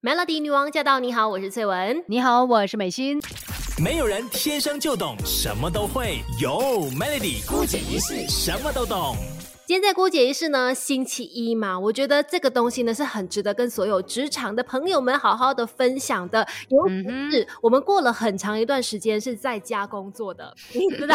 Melody 女王驾到！你好，我是翠文。你好，我是美心。没有人天生就懂什么都会，有 Melody 姑姐一世什么都懂。今天在姑姐仪式呢，星期一嘛，我觉得这个东西呢是很值得跟所有职场的朋友们好好的分享的。尤其是我们过了很长一段时间是在家工作的，你知道，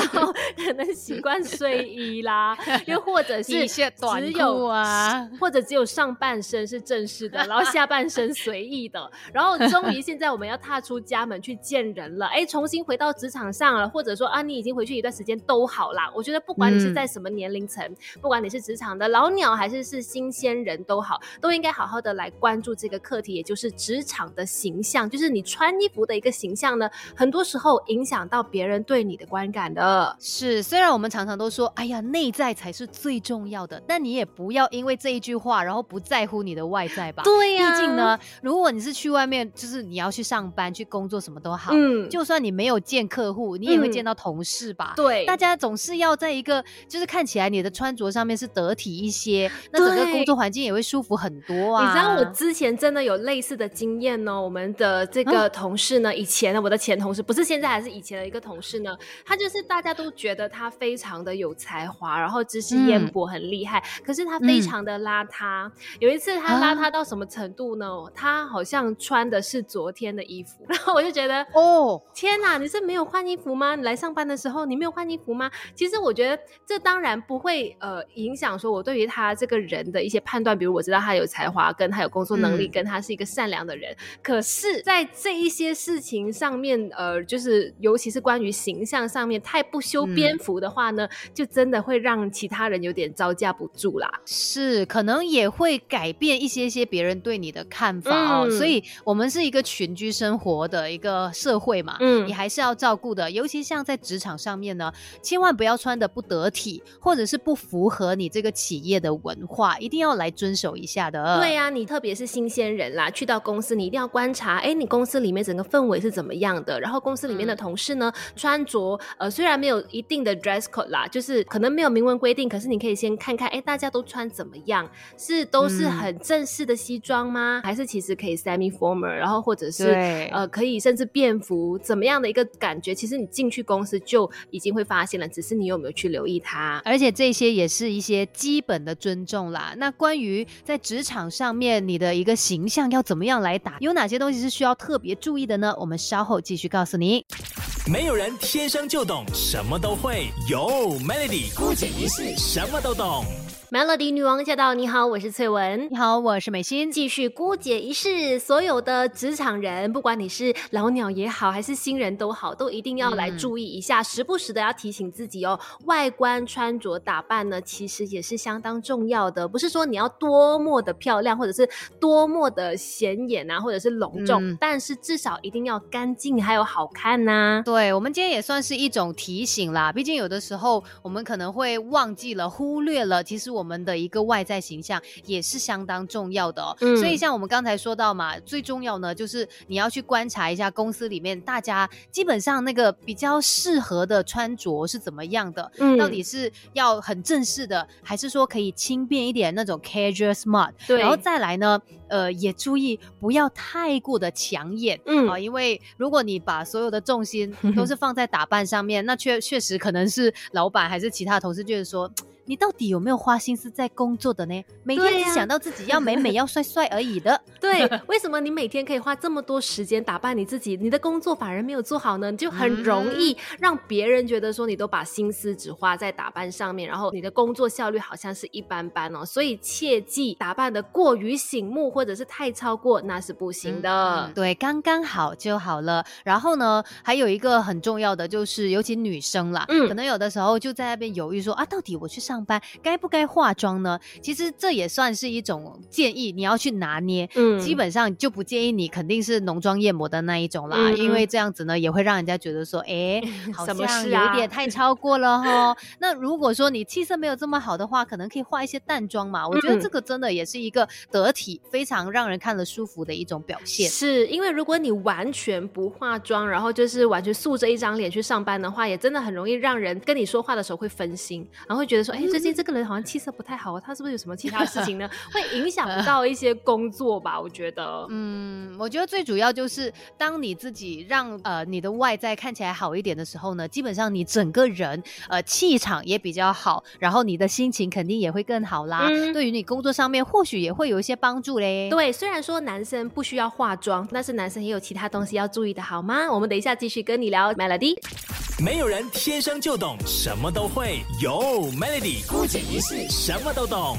可能习惯睡衣啦，又或者是只有啊，或者只有上半身是正式的，然后下半身随意的。然后终于现在我们要踏出家门去见人了，哎，重新回到职场上了，或者说啊，你已经回去一段时间都好啦。我觉得不管你是在什么年龄层，不管你是职场的老鸟还是是新鲜人都好，都应该好好的来关注这个课题，也就是职场的形象，就是你穿衣服的一个形象呢，很多时候影响到别人对你的观感的。是，虽然我们常常都说，哎呀，内在才是最重要的，但你也不要因为这一句话，然后不在乎你的外在吧。对呀，毕竟呢，如果你是去外面，就是你要去上班、去工作，什么都好，嗯，就算你没有见客户，你也会见到同事吧？对，大家总是要在一个，就是看起来你的穿着上面是得。体一些，那整个工作环境也会舒服很多啊！你知道我之前真的有类似的经验呢。我们的这个同事呢，以前呢，我的前同事不是现在，还是以前的一个同事呢，他就是大家都觉得他非常的有才华，然后知识渊博，很厉害。可是他非常的邋遢。有一次他邋遢到什么程度呢？他好像穿的是昨天的衣服，然后我就觉得，哦，天哪，你是没有换衣服吗？你来上班的时候你没有换衣服吗？其实我觉得这当然不会呃影响。说我对于他这个人的一些判断，比如我知道他有才华，跟他有工作能力，跟他是一个善良的人。可是，在这一些事情上面，呃，就是尤其是关于形象上面，太不修边幅的话呢，就真的会让其他人有点招架不住啦。是，可能也会改变一些些别人对你的看法哦。所以，我们是一个群居生活的一个社会嘛，嗯，你还是要照顾的。尤其像在职场上面呢，千万不要穿的不得体，或者是不符合你这个。企业的文化一定要来遵守一下的。对呀，你特别是新鲜人啦，去到公司你一定要观察，哎，你公司里面整个氛围是怎么样的？然后公司里面的同事呢，穿着呃虽然没有一定的 dress code 啦，就是可能没有明文规定，可是你可以先看看，哎，大家都穿怎么样？是都是很正式的西装吗？还是其实可以 semi formal？然后或者是呃可以甚至便服？怎么样的一个感觉？其实你进去公司就已经会发现了，只是你有没有去留意它？而且这些也是一些。基本的尊重啦。那关于在职场上面你的一个形象要怎么样来打，有哪些东西是需要特别注意的呢？我们稍后继续告诉你。没有人天生就懂什么都会，有 Melody 孤姐一世什么都懂。Melody 女王驾到！你好，我是翠文。你好，我是美心。继续姑姐一世，所有的职场人，不管你是老鸟也好，还是新人都好，都一定要来注意一下，时不时的要提醒自己哦。外观穿着打扮呢，其实也是相当重要的。不是说你要多么的漂亮，或者是多么的显眼啊，或者是隆重，但是至少一定要干净，还有好看呐。对我们今天也算是一种提醒啦。毕竟有的时候我们可能会忘记了、忽略了，其实我。我们的一个外在形象也是相当重要的哦，所以像我们刚才说到嘛，最重要呢就是你要去观察一下公司里面大家基本上那个比较适合的穿着是怎么样的，到底是要很正式的，还是说可以轻便一点那种 casual smart？对，然后再来呢，呃，也注意不要太过的抢眼，嗯啊，因为如果你把所有的重心都是放在打扮上面，那确确实可能是老板还是其他同事就是说。你到底有没有花心思在工作的呢？每天只想到自己要美美、要帅帅而已的。对，为什么你每天可以花这么多时间打扮你自己？你的工作反而没有做好呢？就很容易让别人觉得说你都把心思只花在打扮上面，然后你的工作效率好像是一般般哦。所以切记打扮的过于醒目或者是太超过，那是不行的。对，刚刚好就好了。然后呢，还有一个很重要的就是，尤其女生啦，嗯，可能有的时候就在那边犹豫说啊，到底我去上。上班该不该化妆呢？其实这也算是一种建议，你要去拿捏。嗯，基本上就不建议你肯定是浓妆艳抹的那一种啦，因为这样子呢也会让人家觉得说，哎，好像有一点太超过了哈。那如果说你气色没有这么好的话，可能可以化一些淡妆嘛。我觉得这个真的也是一个得体、非非常让人看了舒服的一种表现。是因为如果你完全不化妆，然后就是完全素着一张脸去上班的话，也真的很容易让人跟你说话的时候会分心，然后会觉得说，哎，最近这个人好像气色不太好，他是不是有什么其他事情呢？会影响到一些工作吧？我觉得，嗯，我觉得最主要就是当你自己让呃你的外在看起来好一点的时候呢，基本上你整个人呃气场也比较好，然后你的心情肯定也会更好啦。对于你工作上面或许也会有一些帮助嘞。对，虽然说男生不需要化妆，但是男生也有其他东西要注意的，好吗？我们等一下继续跟你聊 Melody。没有人天生就懂什么都会，有 Melody 孤姐一世什么都懂。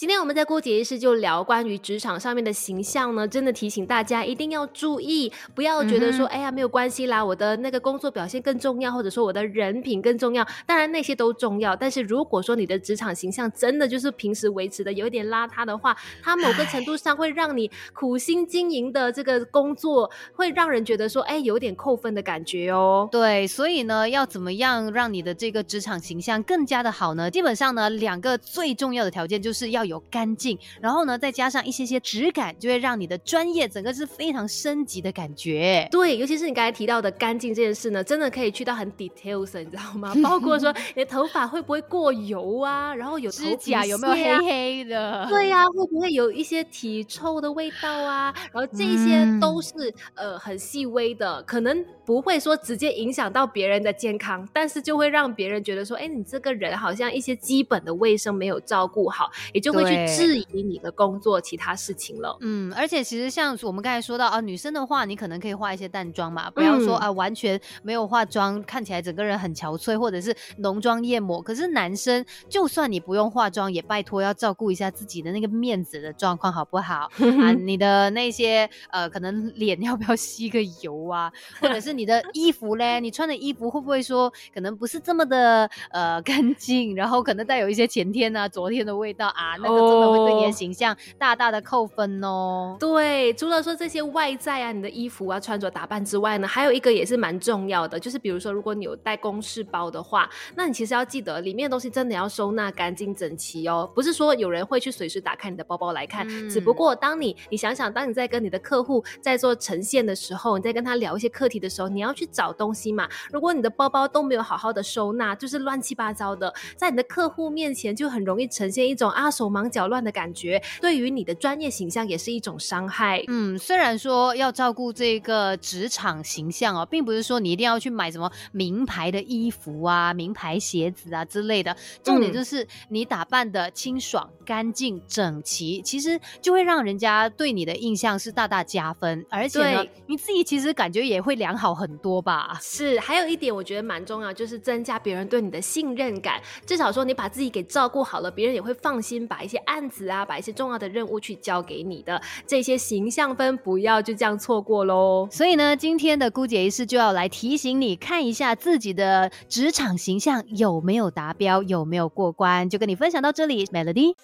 今天我们在郭姐仪式就聊关于职场上面的形象呢，真的提醒大家一定要注意，不要觉得说，哎呀没有关系啦，我的那个工作表现更重要，或者说我的人品更重要，当然那些都重要，但是如果说你的职场形象真的就是平时维持的有一点邋遢的话，它某个程度上会让你苦心经营的这个工作，会让人觉得说，哎，有点扣分的感觉哦。对，所以呢，要怎么样让你的这个职场形象更加的好呢？基本上呢，两个最重要的条件就是要。有干净，然后呢，再加上一些些质感，就会让你的专业整个是非常升级的感觉。对，尤其是你刚才提到的干净这件事呢，真的可以去到很 details，你知道吗？包括说 你的头发会不会过油啊，然后有指甲有没有黑黑的？对呀，会不会有一些体臭的味道啊？然后这些都是呃很细微的，可能不会说直接影响到别人的健康，但是就会让别人觉得说，哎，你这个人好像一些基本的卫生没有照顾好，也就会。会去质疑你的工作其他事情了。嗯，而且其实像我们刚才说到啊，女生的话，你可能可以化一些淡妆嘛，不要说啊完全没有化妆，看起来整个人很憔悴，或者是浓妆艳抹。可是男生，就算你不用化妆，也拜托要照顾一下自己的那个面子的状况，好不好？啊，你的那些呃，可能脸要不要吸个油啊？或者是你的衣服嘞，你穿的衣服会不会说可能不是这么的呃干净，然后可能带有一些前天啊、昨天的味道啊？那个真的会对你的形象大大的扣分哦。对，除了说这些外在啊，你的衣服啊、穿着打扮之外呢，还有一个也是蛮重要的，就是比如说，如果你有带公事包的话，那你其实要记得里面的东西真的要收纳干净整齐哦。不是说有人会去随时打开你的包包来看，只不过当你你想想，当你在跟你的客户在做呈现的时候，你在跟他聊一些课题的时候，你要去找东西嘛。如果你的包包都没有好好的收纳，就是乱七八糟的，在你的客户面前就很容易呈现一种啊手忙。搅乱的感觉，对于你的专业形象也是一种伤害。嗯，虽然说要照顾这个职场形象哦，并不是说你一定要去买什么名牌的衣服啊、名牌鞋子啊之类的。重点就是你打扮的清爽、干净、整齐，其实就会让人家对你的印象是大大加分。而且呢，你自己其实感觉也会良好很多吧？是，还有一点我觉得蛮重要，就是增加别人对你的信任感。至少说你把自己给照顾好了，别人也会放心把一些。案子啊，把一些重要的任务去交给你的这些形象分，不要就这样错过喽。所以呢，今天的姑姐仪式就要来提醒你，看一下自己的职场形象有没有达标，有没有过关。就跟你分享到这里，Melody。